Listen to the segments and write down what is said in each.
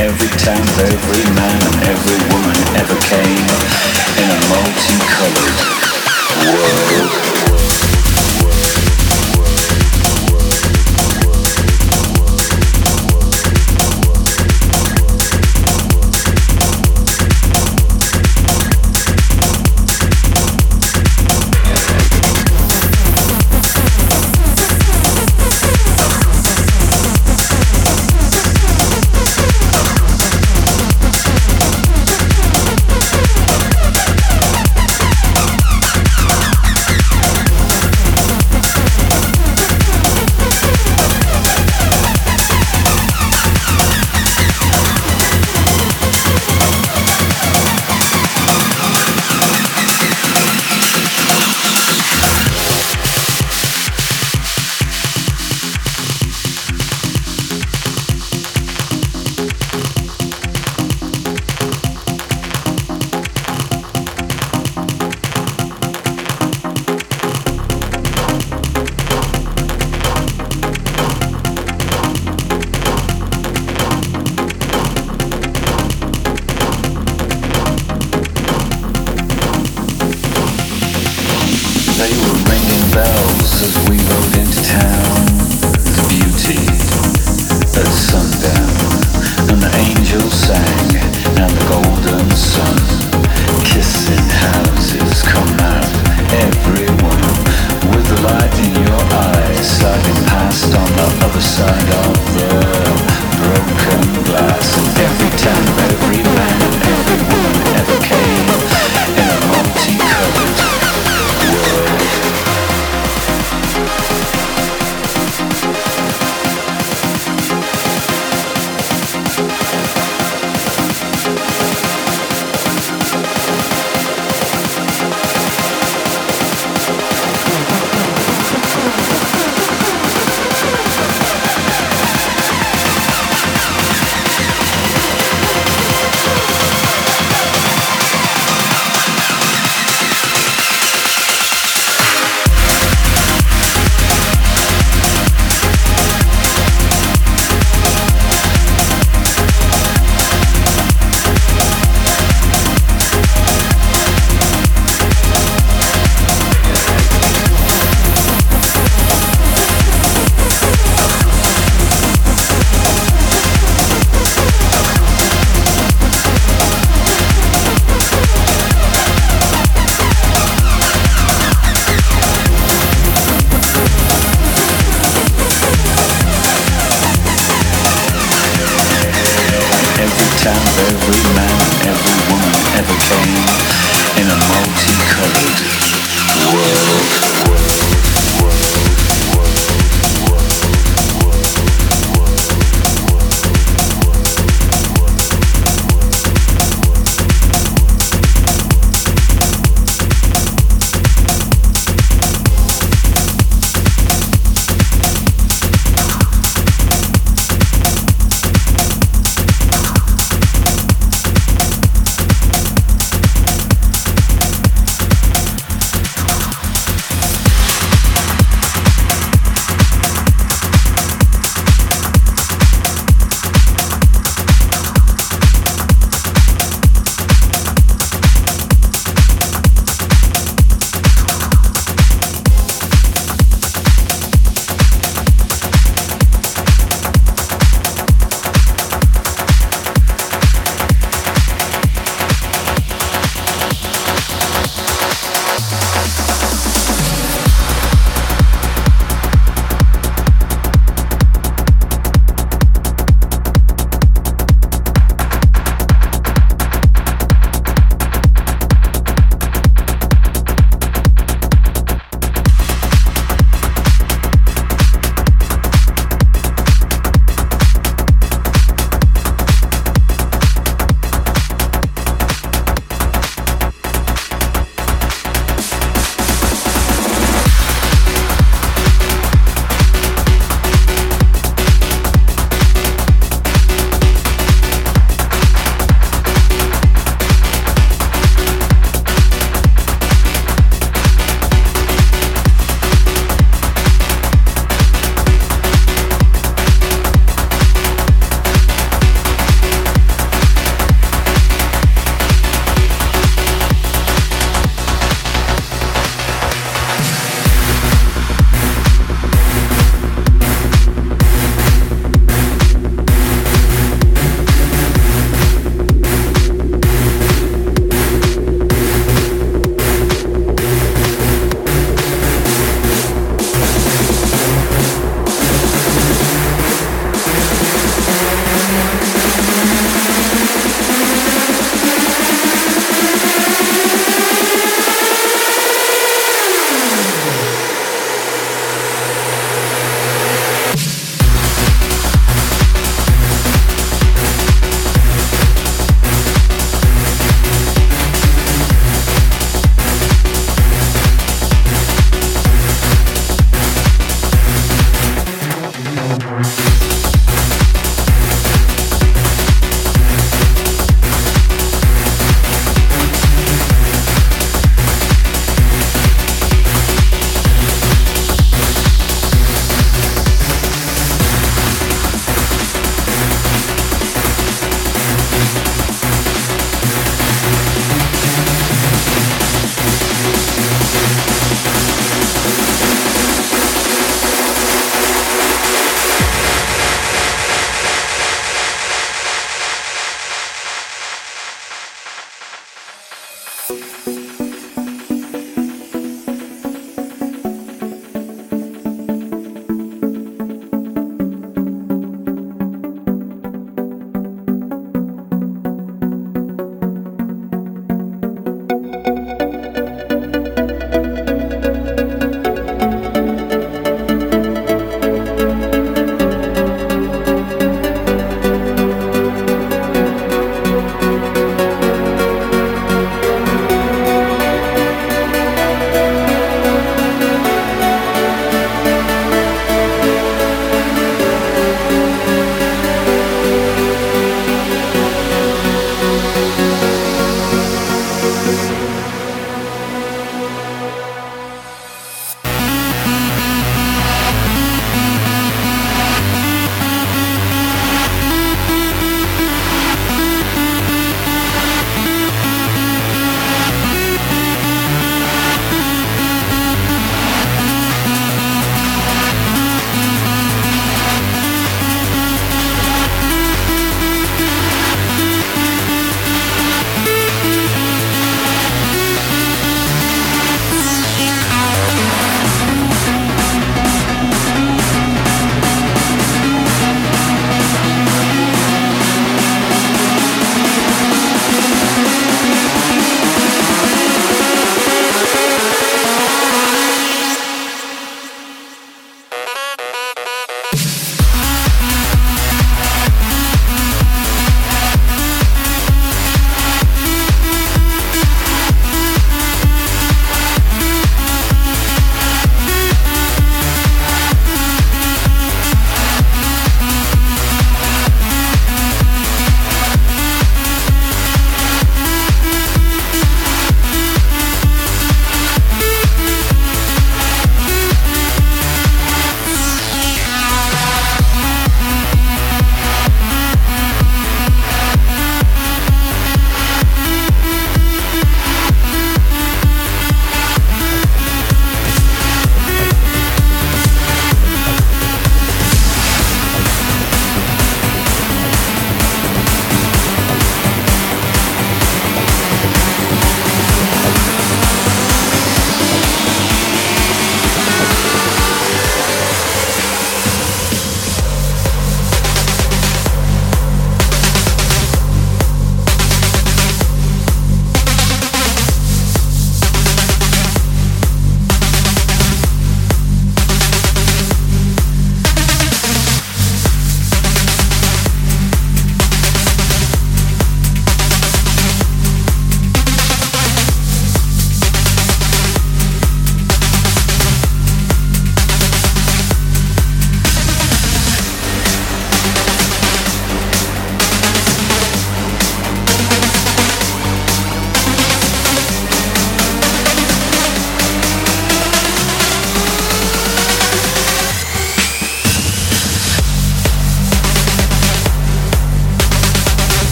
every time every man and every woman ever came in a multicolored world.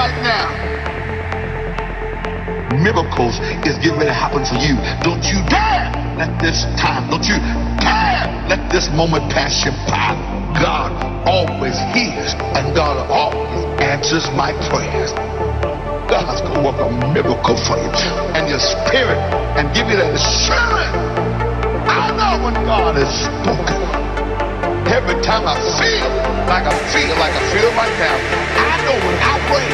Right now, miracles is getting ready to happen for you. Don't you dare let this time, don't you dare let this moment pass you by. God always hears and God always answers my prayers. God's gonna work a miracle for you and your spirit and give you that assurance. I know when God has spoken. Every time I feel like I feel like I feel right now, I know when I pray,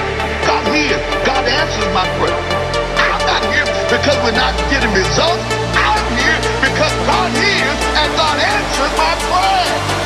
God hears, God answers my prayer. I'm not here because we're not getting results. I'm here because God hears and God answers my prayer.